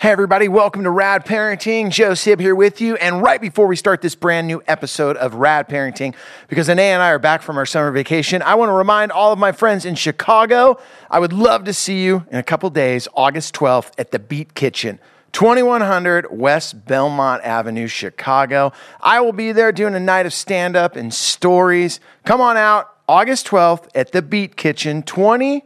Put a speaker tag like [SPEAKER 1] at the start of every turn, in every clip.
[SPEAKER 1] Hey, everybody, welcome to Rad Parenting. Joe Sib here with you. And right before we start this brand new episode of Rad Parenting, because Anae and I are back from our summer vacation, I want to remind all of my friends in Chicago I would love to see you in a couple days, August 12th, at the Beat Kitchen. 2100 West Belmont Avenue, Chicago. I will be there doing a night of stand up and stories. Come on out August 12th at the Beat Kitchen, 20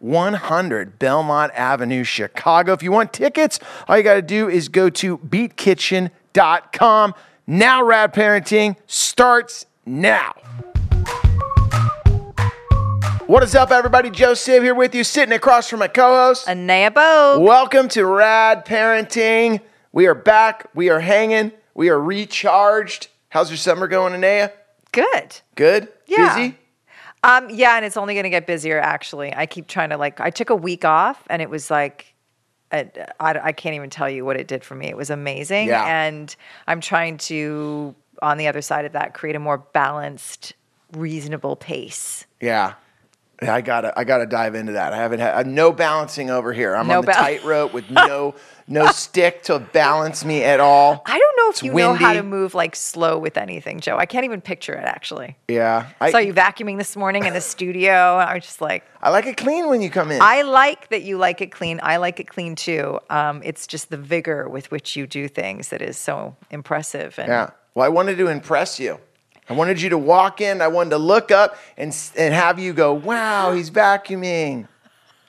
[SPEAKER 1] 100 Belmont Avenue, Chicago. If you want tickets, all you got to do is go to beatkitchen.com. Now, Rad Parenting starts now. What is up, everybody? Joe Sib here with you, sitting across from my co host.
[SPEAKER 2] Anaya Bo.
[SPEAKER 1] Welcome to Rad Parenting. We are back. We are hanging. We are recharged. How's your summer going, Anaya?
[SPEAKER 2] Good.
[SPEAKER 1] Good?
[SPEAKER 2] Yeah.
[SPEAKER 1] Busy?
[SPEAKER 2] Um, yeah, and it's only going to get busier. Actually, I keep trying to like. I took a week off, and it was like, I, I, I can't even tell you what it did for me. It was amazing,
[SPEAKER 1] Yeah.
[SPEAKER 2] and I'm trying to, on the other side of that, create a more balanced, reasonable pace.
[SPEAKER 1] Yeah. Yeah, I gotta, I gotta dive into that. I haven't had uh, no balancing over here. I'm
[SPEAKER 2] No
[SPEAKER 1] on the
[SPEAKER 2] ba-
[SPEAKER 1] tightrope with no, no stick to balance me at all.
[SPEAKER 2] I don't know if
[SPEAKER 1] It's
[SPEAKER 2] you know how
[SPEAKER 1] windy.
[SPEAKER 2] to move like slow with anything, Joe. I can't even picture it actually.
[SPEAKER 1] Yeah,
[SPEAKER 2] I
[SPEAKER 1] I,
[SPEAKER 2] saw you vacuuming this morning in the studio. and I was just like,
[SPEAKER 1] I like it clean when you come in.
[SPEAKER 2] I like that you like it clean. I like it clean too. Um, it's just the vigor with which you do things that is so impressive. And
[SPEAKER 1] yeah. Well, I wanted to impress you. I wanted you to walk in. I wanted to look up and and have you go, "Wow, he's vacuuming."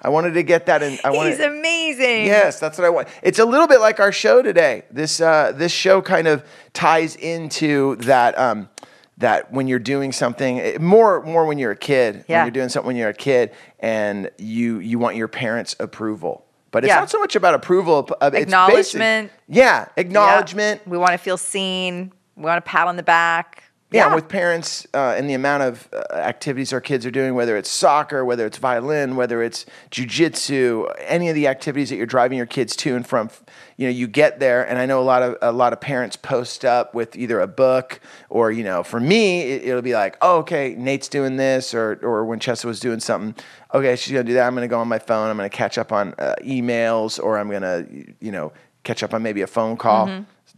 [SPEAKER 1] I wanted to get that in. I wanted.
[SPEAKER 2] he's amazing.
[SPEAKER 1] Yes, that's what I want. It's a little bit like our show today. This uh, this show kind of ties into that um, that when you're doing something eh, more more when you're a kid.
[SPEAKER 2] Yeah.
[SPEAKER 1] When you're doing something when you're a kid and you you want your parents' approval. But it's
[SPEAKER 2] Yeah.
[SPEAKER 1] not so much about approval. uh, it's basic-
[SPEAKER 2] Acknowledgement.
[SPEAKER 1] yeah,
[SPEAKER 2] Yeah.
[SPEAKER 1] acknowledgement.
[SPEAKER 2] We want to feel seen. We want a pat on the back.
[SPEAKER 1] Yeah, with parents uh, and the amount of uh, activities our kids are doing, whether it's soccer, whether it's violin, whether it's jujitsu, any of the activities that you're driving your kids to and from, you know, you get there, and I know a lot of a lot of parents post up with either a book or, you know, for me, it, it'll be like, oh, okay, Nate's doing this, or or when Chessa was doing something, okay, she's gonna do that. I'm gonna go on my phone. I'm gonna catch up on uh, emails, or I'm gonna, you know, catch up on maybe a phone call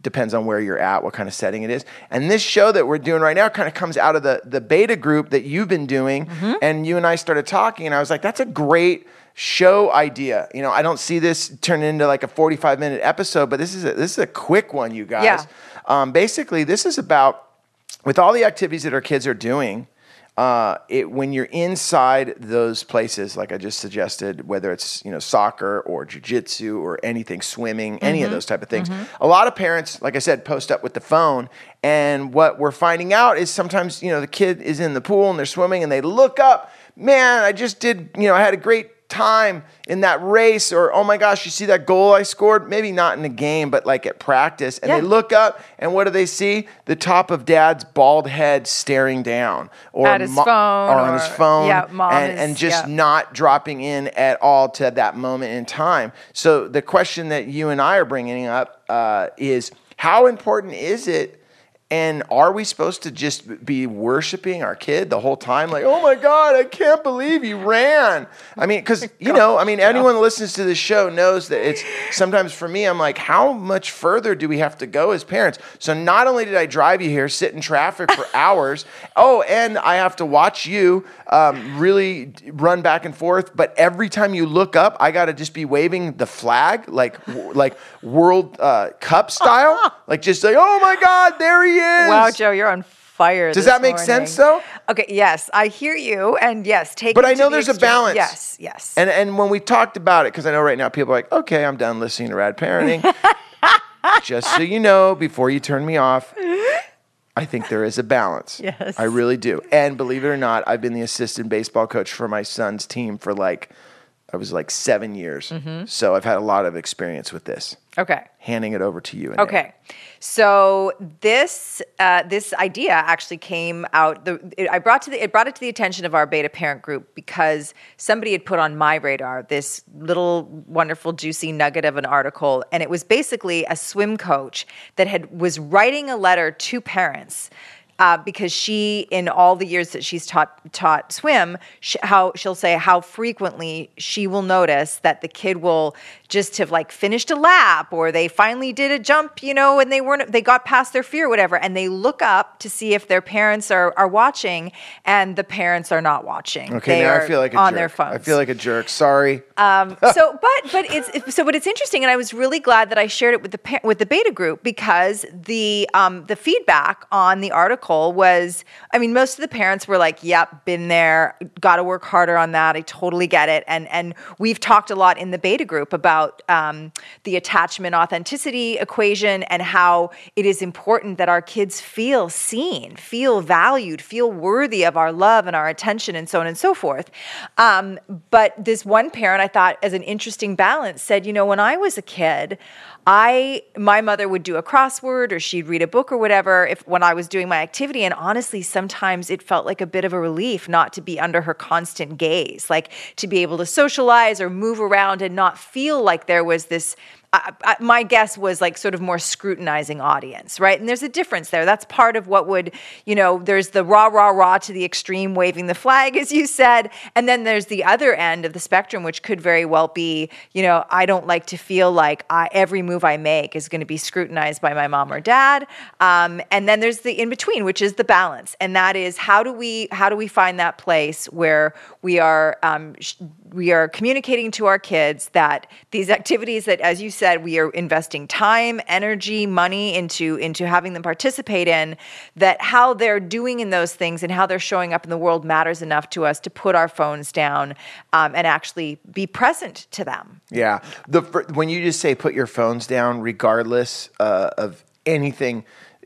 [SPEAKER 1] depends on where you're at, what kind of setting it is. And this show that we're doing right now kind of comes out of the the beta group that you've been doing. And you and I started talking, and I was like, that's a great show idea. You know, I don't see this turn into like a 45 minute episode, but this is a, this is a quick one, you guys.
[SPEAKER 2] Yeah.
[SPEAKER 1] Um, basically, this is about with all the activities that our kids are doing, uh, it, when you're inside those places, like I just suggested, whether it's you know soccer or jujitsu or anything, swimming, any of those type of things, a lot of parents, like I said, post up with the phone, and what we're finding out is sometimes you know the kid is in the pool and they're swimming and they look up, man, I just did, you know, I had a great time in that race or oh my gosh you see that goal i scored? Maybe not in the game but like at practice. And they look up and what do they see? The top of dad's bald head staring down. Or
[SPEAKER 2] At his phone
[SPEAKER 1] or on his phone
[SPEAKER 2] yeah, mom
[SPEAKER 1] and,
[SPEAKER 2] is-
[SPEAKER 1] and just
[SPEAKER 2] yeah.
[SPEAKER 1] not dropping in at all to that moment in time. So the question that you and i are bringing up uh, is how important is it and are we supposed to just be worshiping our kid the whole time? Like, oh my God, I can't believe you ran. I mean, because, you know, I mean, anyone listens to this show knows that it's sometimes for me, I'm like, how much further do we have to go as parents? So not only did I drive you here, sit in traffic for hours, oh, and I have to watch you um, really run back and forth, but every time you look up, I got to just be waving the flag, like, like World uh, Cup style. like, just like, oh my God, there he is.
[SPEAKER 2] Wow, Joe, you're on fire.
[SPEAKER 1] Does that make
[SPEAKER 2] morning.
[SPEAKER 1] sense, though?
[SPEAKER 2] Okay, yes, I hear you, and yes, take.
[SPEAKER 1] But I know
[SPEAKER 2] the
[SPEAKER 1] there's a balance.
[SPEAKER 2] Yes, yes.
[SPEAKER 1] And and when we talked about it, because I know right now people are like, okay, I'm done listening to Rad Parenting. Just so you know, before you turn me off, I think there is a balance.
[SPEAKER 2] Yes.
[SPEAKER 1] I really do. And believe it or not, I've been the assistant baseball coach for my son's team for like, I was like seven years.
[SPEAKER 2] Mm-hmm.
[SPEAKER 1] So I've had a lot of experience with this.
[SPEAKER 2] okay.
[SPEAKER 1] Handing it over to you.
[SPEAKER 2] Okay, so this uh, this idea actually came out. The it, I brought to the it brought it to the attention of our beta parent group because somebody had put on my radar this little wonderful juicy nugget of an article, and it was basically a swim coach that had was writing a letter to parents uh, because she, in all the years that she's taught taught swim, sh- how she'll say how frequently she will notice that the kid will just have like finished a lap or they finally did a jump, you know, and they weren't they got past their fear, whatever, and they look up to see if their parents are are watching, and the parents are not watching.
[SPEAKER 1] Okay,
[SPEAKER 2] They
[SPEAKER 1] now I feel like a
[SPEAKER 2] on
[SPEAKER 1] jerk.
[SPEAKER 2] their phones.
[SPEAKER 1] I feel like a jerk. Sorry.
[SPEAKER 2] Um, so, but but it's so, but it's interesting, and I was really glad that I shared it with the with the beta group because the um, the feedback on the article was, I mean, most of the parents were like, "Yep, been there, got to work harder on that. I totally get it." And and we've talked a lot in the beta group about um, the attachment authenticity equation and how it is important that our kids feel seen, feel valued, feel worthy of our love and our attention, and so on and so forth. Um, but this one parent, I thought, as an interesting balance, said, you know, when I was a kid, I my mother would do a crossword or she'd read a book or whatever if when I was doing my activity. And honestly sometimes it felt like a bit of a relief not to be under her constant gaze like to be able to socialize or move around and not feel like there was this I, I, my guess was like sort of more scrutinizing audience, right? And there's a difference there. That's part of what would, you know, there's the rah, rah, rah to the extreme waving the flag, as you said. And then there's the other end of the spectrum, which could very well be, you know, I don't like to feel like I, every move I make is going to be scrutinized by my mom or dad. Um, and then there's the in between, which is the balance. And that is how do we, how do we find that place where we are, um, sh- we are communicating to our kids that these activities that, as you said, we are investing time, energy, money into into having them participate in. That how they're doing in those things and how they're showing up in the world matters enough to us to put our phones down um, and actually be present to them.
[SPEAKER 1] Yeah. The when you just say put your phones down, regardless uh, of anything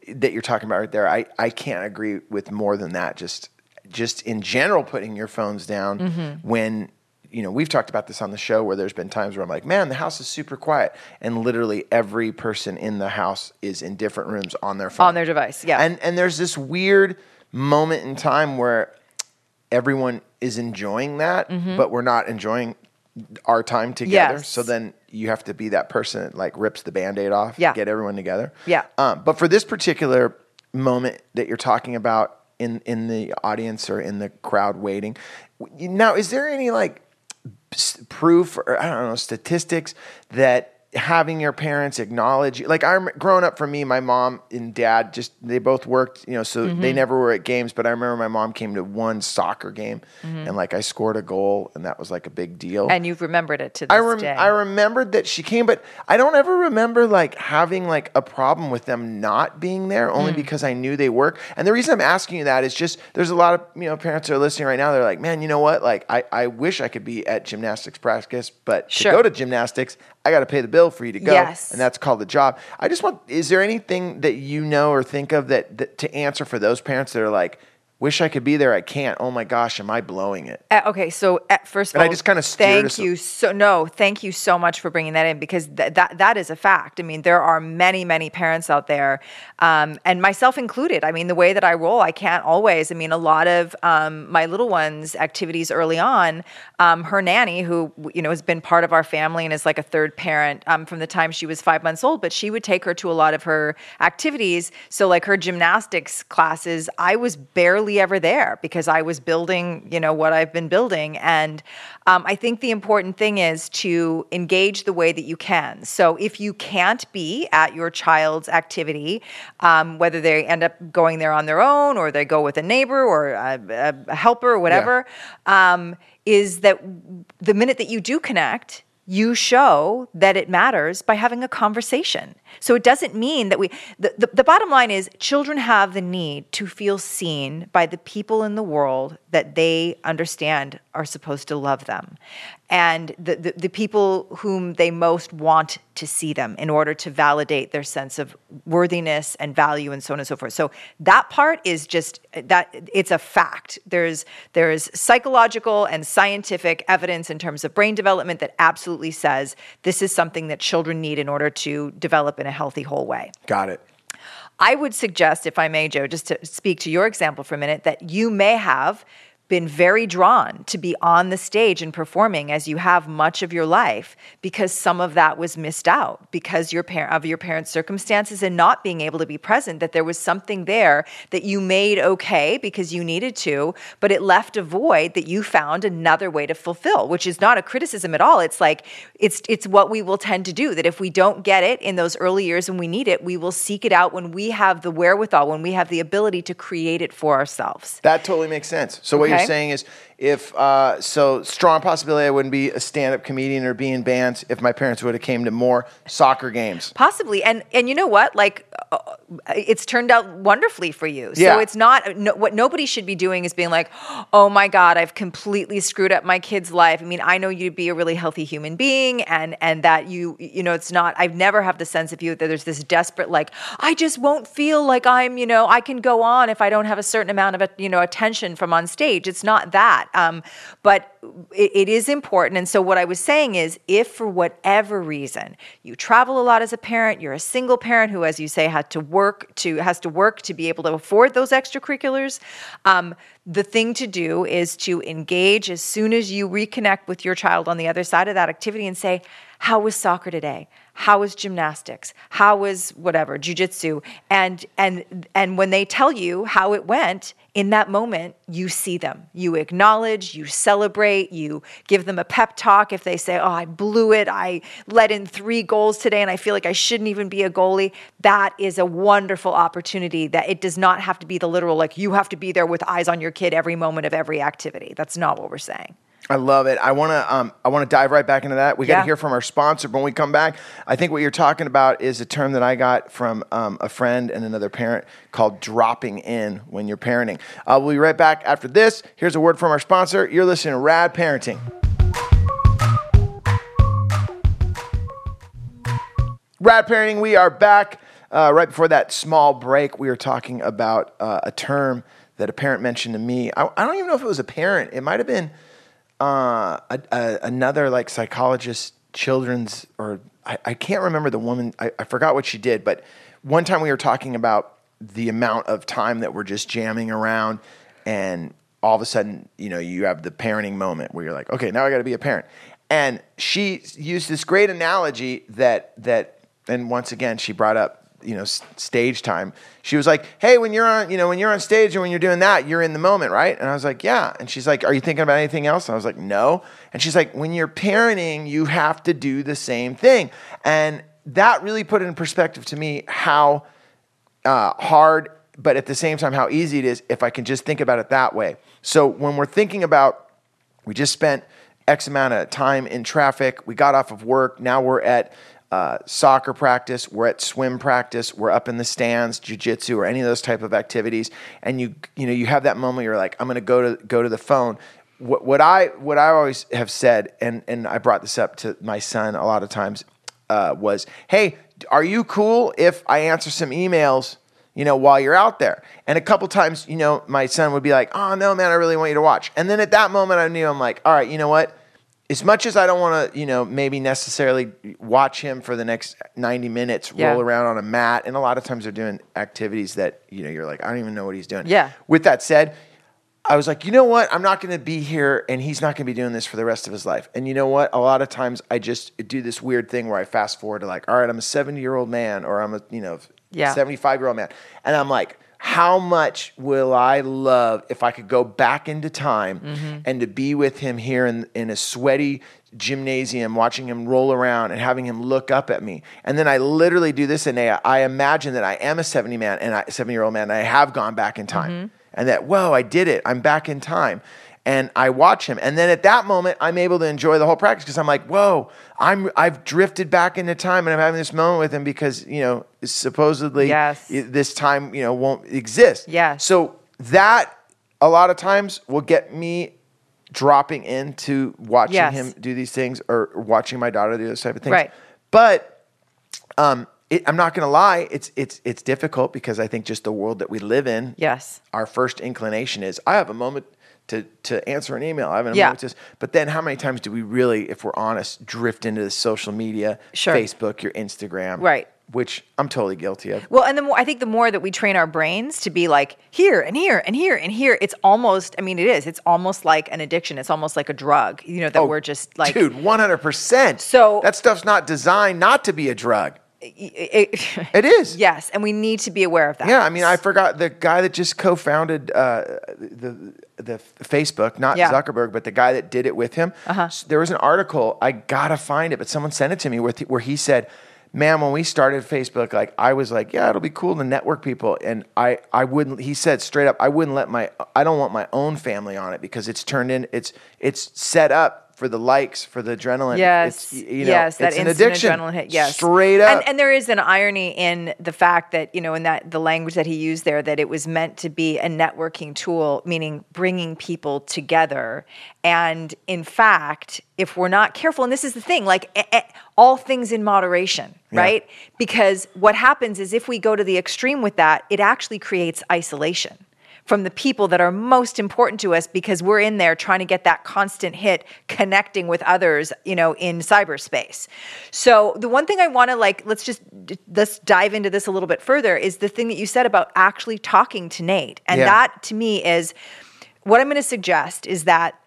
[SPEAKER 1] that you're talking about right there, I, I can't agree with more than that. Just just in general, putting your phones down
[SPEAKER 2] Mm-hmm.
[SPEAKER 1] when you know we've talked about this on the show where there's been times where I'm like, man, the house is super quiet, and literally every person in the house is in different rooms on their phone
[SPEAKER 2] On their device, yeah.
[SPEAKER 1] and and there's this weird moment in time where everyone is enjoying that, but we're not enjoying our time together.
[SPEAKER 2] Mm-hmm. Yes.
[SPEAKER 1] So then you have to be that person that like rips the band-aid off,
[SPEAKER 2] Yeah.
[SPEAKER 1] get everyone together.
[SPEAKER 2] Yeah.
[SPEAKER 1] Um, but for this particular moment that you're talking about in in the audience or in the crowd waiting, now is there any like proof or I don't know statistics that having your parents acknowledge you like I'm growing up for me my mom and dad just they both worked you know so
[SPEAKER 2] Mm-hmm.
[SPEAKER 1] they never were at games but I remember my mom came to one soccer game and like I scored a goal and that was like a big deal
[SPEAKER 2] Mm-hmm. And you've remembered it to this
[SPEAKER 1] I rem-
[SPEAKER 2] day.
[SPEAKER 1] I remembered that she came, but I don't ever remember like having like a problem with them not being there, only
[SPEAKER 2] Mm.
[SPEAKER 1] because I knew they work. And the reason I'm asking you that is just there's a lot of you know parents are listening right now. They're like, man, you know what? Like I, I wish I could be at gymnastics practice, but
[SPEAKER 2] Sure.
[SPEAKER 1] to go to gymnastics, I got to pay the bill for you to go,
[SPEAKER 2] Yes.
[SPEAKER 1] and that's called the job. I just want. Is there anything that you know or think of that, that to answer for those parents that are like? Wish I could be there. I can't. Oh my gosh, am I blowing it?
[SPEAKER 2] Uh, okay, so at first of
[SPEAKER 1] And I just kinda steered
[SPEAKER 2] thank you so no, thank you so much for bringing that in because th- that that is a fact. I mean, there are many many parents out there, um, and myself included. I mean, the way that I roll, I can't always. I mean, a lot of um, my little one's activities early on, um, her nanny, who you know has been part of our family and is like a third parent um, from the time she was five months old, but she would take her to a lot of her activities. So, like her gymnastics classes, I was barely ever there because I was building, you know, what I've been building. And um, I think the important thing is to engage the way that you can. So, if you can't be at your child's activity, um, whether they end up going there on their own or they go with a neighbor or a, a helper or whatever, um, is that the minute that you do connect, you show that it matters by having a conversation. So it doesn't mean that we, the, the, the, bottom line is children have the need to feel seen by the people in the world that they understand are supposed to love them and the, the, the people whom they most want to see them in order to validate their sense of worthiness and value and so on and so forth. So that part is just that it's a fact. There's there's psychological and scientific evidence in terms of brain development that absolutely says this is something that children need in order to develop in a healthy whole way.
[SPEAKER 1] Got it.
[SPEAKER 2] I would suggest, if I may, Joe, just to speak to your example for a minute, that you may have been very drawn to be on the stage and performing as you have much of your life because some of that was missed out because your of your parents' circumstances and not being able to be present that there was something there that you made okay because you needed to but it left a void that you found another way to fulfill which is not a criticism at all it's like it's it's what we will tend to do that if we don't get it in those early years when we need it we will seek it out when we have the wherewithal when we have the ability to create it for ourselves
[SPEAKER 1] That totally makes sense. So what
[SPEAKER 2] Okay.
[SPEAKER 1] You're saying is, if uh, so, strong possibility I wouldn't be a stand-up comedian or be in bands if my parents would have came to more soccer games.
[SPEAKER 2] Possibly, and and you know what? Like, uh, it's turned out wonderfully for you. So
[SPEAKER 1] Yeah.
[SPEAKER 2] it's not no, what nobody should be doing is being like, oh my god, I've completely screwed up my kid's life. I mean, I know you'd be a really healthy human being, and and that you you know it's not. I've never have the sense of you that there's this desperate like, I just won't feel like I'm you know I can go on if I don't have a certain amount of you know attention from on stage. It's not that, um, but it, it is important. And so what I was saying is, if for whatever reason you travel a lot as a parent, you're a single parent who, as you say, had to work to has to work to be able to afford those extracurriculars. Um, the thing to do is to engage as soon as you reconnect with your child on the other side of that activity and say, "How was soccer today? How was gymnastics? How was whatever jujitsu?" And and and when they tell you how it went, in that moment, you see them. You acknowledge, you celebrate, you give them a pep talk. If they say, Oh, I blew it, I let in three goals today, and I feel like I shouldn't even be a goalie, that is a wonderful opportunity that it does not have to be the literal, like, you have to be there with eyes on your kid every moment of every activity. That's not what we're saying.
[SPEAKER 1] I love it. I want to um, I want to dive right back into that. We got to hear from our sponsor. But when we come back, I think what you're talking about is a term that I got from um, a friend and another parent called dropping in when you're parenting. Uh, we'll be right back after this. Here's a word from our sponsor. You're listening to Rad Parenting. Rad Parenting, we are back. Uh, right before that small break, we were talking about uh, a term that a parent mentioned to me. I, I don't even know if it was a parent. It might have been uh, a, a, another like psychologist, children's, or I, I can't remember the woman. I, I forgot what she did, but one time we were talking about the amount of time that we're just jamming around, and all of a sudden, you know, you have the parenting moment where you're like, okay, now I got to be a parent. And she used this great analogy that that, and once again, she brought up you know stage time she was like hey when you're on you know when you're on stage and when you're doing that you're in the moment right? And i was like yeah. And she's like are you thinking about anything else? And i was like no. And she's like when you're parenting you have to do the same thing. And that really put in perspective to me how uh, hard, but at the same time, how easy it is if I can just think about it that way. So when we're thinking about, we just spent X amount of time in traffic, we got off of work, now we're at uh, soccer practice, we're at swim practice, we're up in the stands, jujitsu, or any of those type of activities, and you you know you have that moment where you're like, I'm going to go to go to the phone. What, what I what I always have said, and and I brought this up to my son a lot of times, uh, was, hey, are you cool if I answer some emails? you know, while you're out there. And a couple times, you know, my son would be like, oh, no, man, I really want you to watch. And then at that moment, I knew I'm like, all right, you know what? As much as I don't want to, you know, maybe necessarily watch him for the next 90 minutes,
[SPEAKER 2] Yeah.
[SPEAKER 1] roll around on a mat. And a lot of times they're doing activities that, you know, you're like, I don't even know what he's doing.
[SPEAKER 2] Yeah.
[SPEAKER 1] With that said, I was like, you know what? I'm not going to be here and he's not going to be doing this for the rest of his life. And you know what? A lot of times I just do this weird thing where I fast forward to like, all right, I'm a 70 year old man or I'm a, you know,
[SPEAKER 2] Yeah.
[SPEAKER 1] 75 year old man. And I'm like, how much will I love if I could go back into time
[SPEAKER 2] Mm-hmm.
[SPEAKER 1] and to be with him here in, in a sweaty gymnasium, watching him roll around and having him look up at me. And then I literally do this and I, I imagine that I am a 70 man and I, 70 year old man and I have gone back in time
[SPEAKER 2] Mm-hmm.
[SPEAKER 1] and that, whoa, I did it. I'm back in time. And I watch him. And then at that moment, I'm able to enjoy the whole practice because I'm like, whoa, I'm, I've drifted back into time and I'm having this moment with him because, you know, supposedly
[SPEAKER 2] Yes.
[SPEAKER 1] this time, you know, won't exist.
[SPEAKER 2] Yes.
[SPEAKER 1] So that a lot of times will get me dropping into watching
[SPEAKER 2] Yes.
[SPEAKER 1] him do these things or watching my daughter do those type of things.
[SPEAKER 2] Right.
[SPEAKER 1] But um, it, I'm not going to lie, it's it's it's difficult because I think just the world that we live in.
[SPEAKER 2] Yes.
[SPEAKER 1] Our first inclination is I have a moment to to answer an email. I have a
[SPEAKER 2] Yeah.
[SPEAKER 1] to. But then, how many times do we really, if we're honest, drift into the social media,
[SPEAKER 2] Sure.
[SPEAKER 1] Facebook, your Instagram,
[SPEAKER 2] Right.
[SPEAKER 1] which I'm totally guilty of.
[SPEAKER 2] Well, and the more I think the more that we train our brains to be like here and here and here and here, it's almost. I mean, it is. It's almost like an addiction. It's almost like a drug. You know that oh, we're just like
[SPEAKER 1] Oh, dude, 100%.
[SPEAKER 2] So-
[SPEAKER 1] that stuff's not designed not to be a drug.
[SPEAKER 2] It-
[SPEAKER 1] It is.
[SPEAKER 2] yes, and we need to be aware of that.
[SPEAKER 1] Yeah, I mean, I forgot the guy that just co-founded uh, the the Facebook, not
[SPEAKER 2] Yeah.
[SPEAKER 1] Zuckerberg, but the guy that did it with him.
[SPEAKER 2] Uh-huh.
[SPEAKER 1] There was an article I gotta find it, but someone sent it to me where, th- where he said, "Man, when we started Facebook, like I was like, yeah, it'll be cool to network people, and I I wouldn't." He said straight up, "I wouldn't let my I don't want my own family on it because it's turned in it's it's set up." For the likes, for the adrenaline,
[SPEAKER 2] Yes,
[SPEAKER 1] it's, you know,
[SPEAKER 2] yes, that
[SPEAKER 1] an
[SPEAKER 2] instant
[SPEAKER 1] addiction.
[SPEAKER 2] adrenaline hit. Yes,
[SPEAKER 1] straight up.
[SPEAKER 2] And, and there is an irony in the fact that you know, in that the language that he used there, that it was meant to be a networking tool, meaning bringing people together. And in fact, if we're not careful, and this is the thing, like eh, eh, all things in moderation,
[SPEAKER 1] Yeah.
[SPEAKER 2] right? Because what happens is if we go to the extreme with that, it actually creates isolation from the people that are most important to us because we're in there trying to get that constant hit connecting with others you know in cyberspace so the one thing i want to like let's just let's dive into this a little bit further is the thing that you said about actually talking to nate and
[SPEAKER 1] Yeah.
[SPEAKER 2] that to me is what i'm going to suggest is that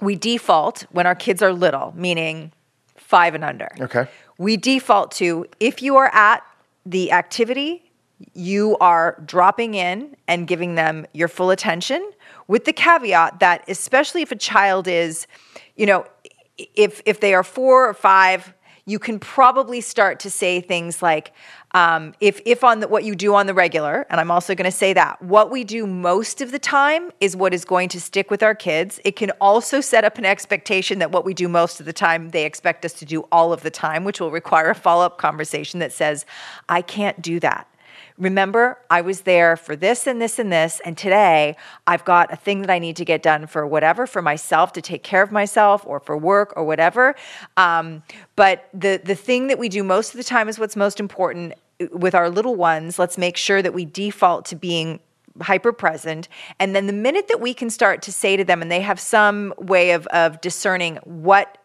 [SPEAKER 2] we default when our kids are little meaning five and under
[SPEAKER 1] Okay.
[SPEAKER 2] we default to if you are at the activity, you are dropping in and giving them your full attention with the caveat that especially if a child is, you know, if if they are 4 or 5, you can probably start to say things like um, if if on the, what you do on the regular, and I'm also going to say that what we do most of the time is what is going to stick with our kids. It can also set up an expectation that what we do most of the time, they expect us to do all of the time, which will require a follow up conversation that says, "I can't do that." Remember, I was there for this and this and this, and today I've got a thing that I need to get done for whatever, for myself to take care of myself, or for work, or whatever. Um, but the the thing that we do most of the time is what's most important with our little ones. Let's make sure that we default to being hyper present and then the minute that we can start to say to them and they have some way of of discerning what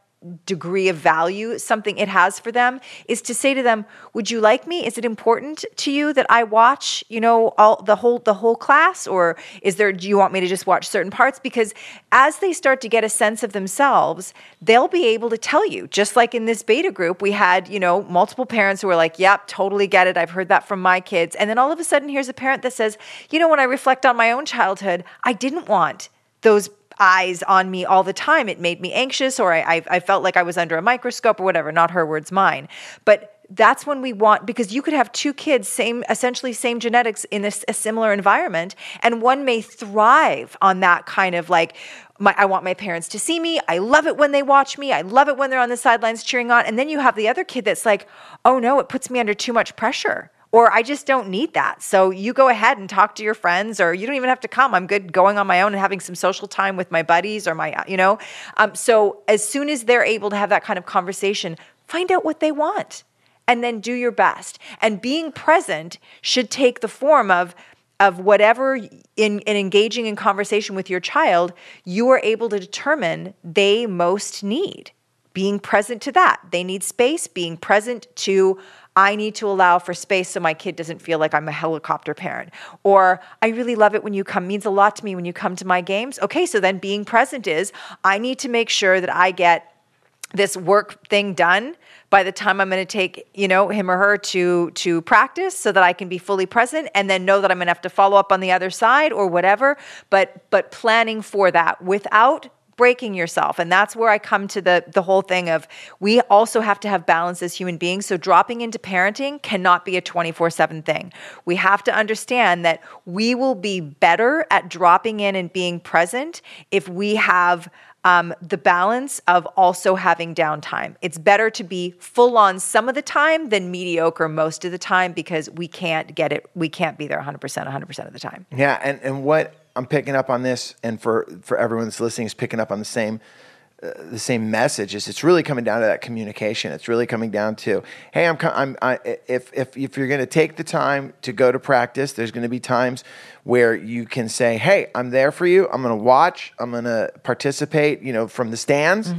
[SPEAKER 2] degree of value something it has for them is to say to them would you like me? Is it important to you that i watch you know all the whole the whole class? Or is there do you want me to just watch certain parts? Because as they start to get a sense of themselves they'll be able to tell you. Just like in this beta group we had you know multiple parents who were like yep totally get it. I've heard that from my kids. And then all of a sudden here's a parent that says you know when i reflect on my own childhood i didn't want those eyes on me all the time. It made me anxious, or I, I, I felt like I was under a microscope, or whatever. Not her words, mine. But that's when we want because you could have two kids, same essentially same genetics in this a similar environment, and one may thrive on that kind of like. My, I want my parents to see me. I love it when they watch me. I love it when they're on the sidelines cheering on. And then you have the other kid that's like, oh no, it puts me under too much pressure or I just don't need that. So you go ahead and talk to your friends, or you don't even have to come. I'm good going on my own and having some social time with my buddies or my, you know. Um, so as soon as they're able to have that kind of conversation, find out what they want and then do your best. And being present should take the form of, of whatever in, in engaging in conversation with your child, you are able to determine they most need. Being present to that. They need space, being present to I need to allow for space so my kid doesn't feel like I'm a helicopter parent. Or I really love it when you come, means a lot to me when you come to my games. Okay, so then being present is I need to make sure that I get this work thing done by the time I'm going to take, you know, him or her to to practice so that I can be fully present and then know that I'm going to have to follow up on the other side or whatever, but but planning for that without breaking yourself and that's where i come to the the whole thing of we also have to have balance as human beings so dropping into parenting cannot be a 24/7 thing we have to understand that we will be better at dropping in and being present if we have um, the balance of also having downtime. It's better to be full on some of the time than mediocre most of the time because we can't get it. We can't be there 100%, 100% of the time.
[SPEAKER 1] Yeah, and, and what I'm picking up on this, and for, for everyone that's listening is picking up on the same uh, the same message is it's really coming down to that communication. It's really coming down to, hey, I'm, co- I'm I, if if if you're going to take the time to go to practice, there's going to be times where you can say, hey, I'm there for you. I'm going to watch. I'm going to participate. You know, from the stands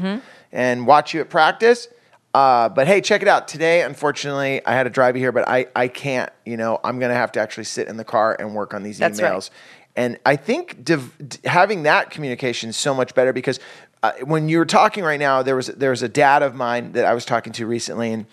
[SPEAKER 1] and watch you at practice. Uh, but hey, check it out. Today, unfortunately, I had to drive you here, but I, I can't. You know, I'm going to have to actually sit in the car and work on these
[SPEAKER 2] That's
[SPEAKER 1] emails.
[SPEAKER 2] right.
[SPEAKER 1] And I think div- having that communication is so much better because uh, when you were talking right now, there was there was a dad of mine that I was talking to recently, and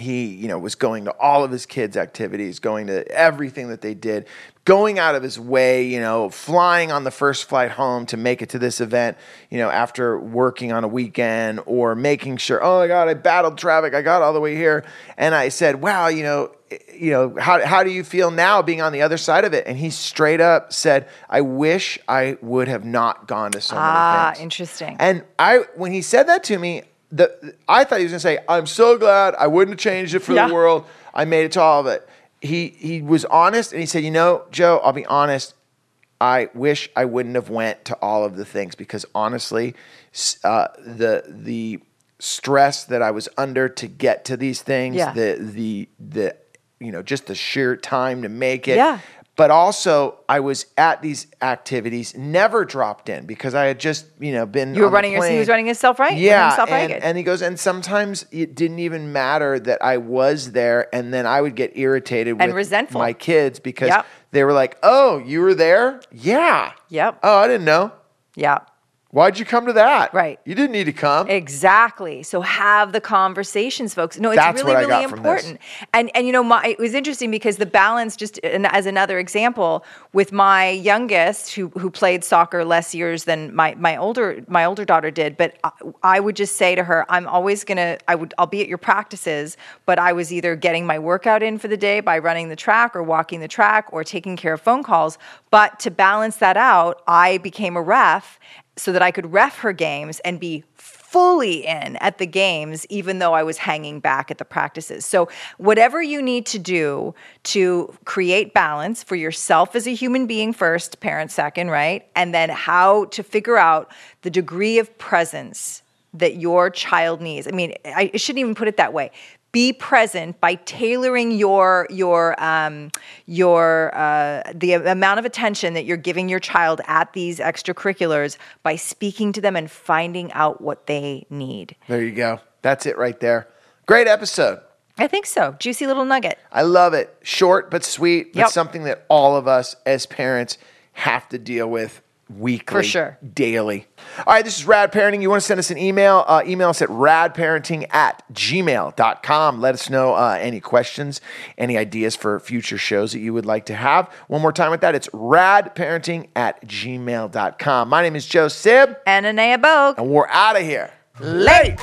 [SPEAKER 1] he you know was going to all of his kids activities going to everything that they did going out of his way you know flying on the first flight home to make it to this event you know after working on a weekend or making sure oh my god i battled traffic i got all the way here. And i said wow you know you know how, how do you feel now being on the other side of it and he straight up said i wish i would have not gone to so
[SPEAKER 2] Ah,
[SPEAKER 1] many things
[SPEAKER 2] interesting.
[SPEAKER 1] and I, when he said that to me, the I thought he was going to say, "I'm so glad I wouldn't have changed it for
[SPEAKER 2] Yeah.
[SPEAKER 1] the world. I made it to all of it." He he was honest, and he said, "You know, Joe, I'll be honest. I wish I wouldn't have went to all of the things because honestly, uh, the the stress that I was under to get to these things,
[SPEAKER 2] Yeah.
[SPEAKER 1] the the the you know just the sheer time to make it,
[SPEAKER 2] Yeah.
[SPEAKER 1] but also I was at these activities, never dropped in because I had just you know been.
[SPEAKER 2] You were running your- he was running himself right,
[SPEAKER 1] Yeah,
[SPEAKER 2] himself
[SPEAKER 1] and, and he goes, and sometimes it didn't even matter that I was there, and then I would get irritated
[SPEAKER 2] And
[SPEAKER 1] with
[SPEAKER 2] resentful.
[SPEAKER 1] my kids because
[SPEAKER 2] Yep.
[SPEAKER 1] they were like, "Oh, you were there? Yeah.
[SPEAKER 2] Yep.
[SPEAKER 1] Oh, I didn't know.
[SPEAKER 2] yeah.
[SPEAKER 1] Why'd you come to that?
[SPEAKER 2] Right.
[SPEAKER 1] You didn't need to come.
[SPEAKER 2] Exactly. So have the conversations, folks. No, it's
[SPEAKER 1] That's
[SPEAKER 2] really, really
[SPEAKER 1] got from this.
[SPEAKER 2] important. And and you know, my, it was interesting because the balance, just and as another example, with my youngest who who played soccer less years than my my older my older daughter did, but I, I would just say to her, I'm always gonna I would I'll be at your practices, but I was either getting my workout in for the day by running the track or walking the track or taking care of phone calls. But to balance that out, I became a ref so that I could ref her games and be fully in at the games, even though I was hanging back at the practices. So, whatever you need to do to create balance for yourself as a human being first, parent second, right? And then how to figure out the degree of presence that your child needs. I mean, I shouldn't even put it that way. Be present by tailoring your your um, your uh, the amount of attention that you're giving your child at these extracurriculars by speaking to them and finding out what they need.
[SPEAKER 1] there you go. That's it right there. Great episode.
[SPEAKER 2] I think so. Juicy little nugget.
[SPEAKER 1] I love it. Short but sweet, but
[SPEAKER 2] Yep.
[SPEAKER 1] something that all of us as parents have to deal with weekly,
[SPEAKER 2] For sure.
[SPEAKER 1] daily. All right, this is Rad Parenting. You want to send us an email? Uh, email us at radparenting at gmail.com. Let us know uh, any questions, any ideas for future shows that you would like to have. One more time with that, it's radparenting at gmail.com. My name is Joe Sib,
[SPEAKER 2] And Anaya Bogue.
[SPEAKER 1] and we're out of here.
[SPEAKER 2] Late.